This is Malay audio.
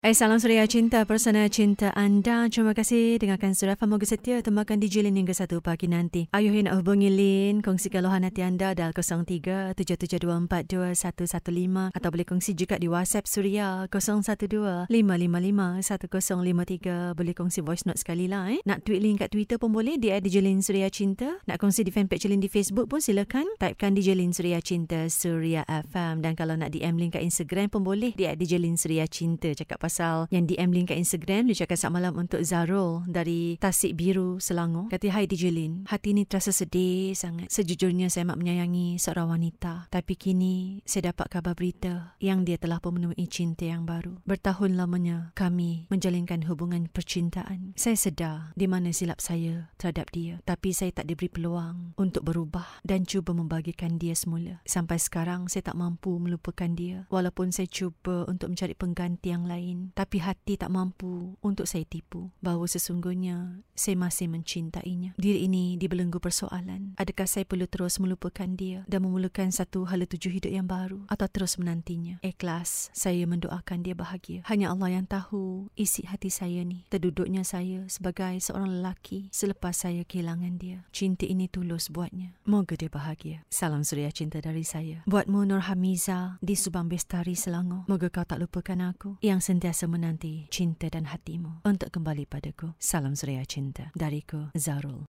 Hai salam suria cinta persona cinta anda. Terima kasih dengarkan surah Famoga Setia temakan DJ Lin hingga satu pagi nanti. Ayuh nak hubungi Lin, kongsi keluhan hati anda dal 0377242115 atau boleh kongsi juga di WhatsApp Suria 0125551053. Boleh kongsi voice note sekali lah eh. Nak tweet Lin kat Twitter pun boleh di DJ Lin Suria Cinta. Nak kongsi di fanpage Lin di Facebook pun silakan. Typekan DJ Lin Suria Cinta Suria FM dan kalau nak DM Lin kat Instagram pun boleh di DJ Lin Suria Cinta. Cakap pasal pasal yang DM link kat Instagram dia cakap selamat malam untuk Zarul dari Tasik Biru Selangor. Kata hai DJ Lin. Hati ni terasa sedih sangat. Sejujurnya saya amat menyayangi seorang wanita. Tapi kini saya dapat kabar berita yang dia telah pun menemui cinta yang baru. Bertahun lamanya kami menjalinkan hubungan percintaan. Saya sedar di mana silap saya terhadap dia. Tapi saya tak diberi peluang untuk berubah dan cuba membagikan dia semula. Sampai sekarang saya tak mampu melupakan dia. Walaupun saya cuba untuk mencari pengganti yang lain tapi hati tak mampu untuk saya tipu bahawa sesungguhnya saya masih mencintainya. Diri ini dibelenggu persoalan. Adakah saya perlu terus melupakan dia dan memulakan satu hala tuju hidup yang baru atau terus menantinya? Ikhlas, saya mendoakan dia bahagia. Hanya Allah yang tahu isi hati saya ni. Terduduknya saya sebagai seorang lelaki selepas saya kehilangan dia. Cinta ini tulus buatnya. Moga dia bahagia. Salam suria cinta dari saya. Buatmu Nur Hamiza di Subang Bestari Selangor. Moga kau tak lupakan aku. Yang sentiasa sentiasa menanti cinta dan hatimu untuk kembali padaku. Salam suria cinta dariku Zarul.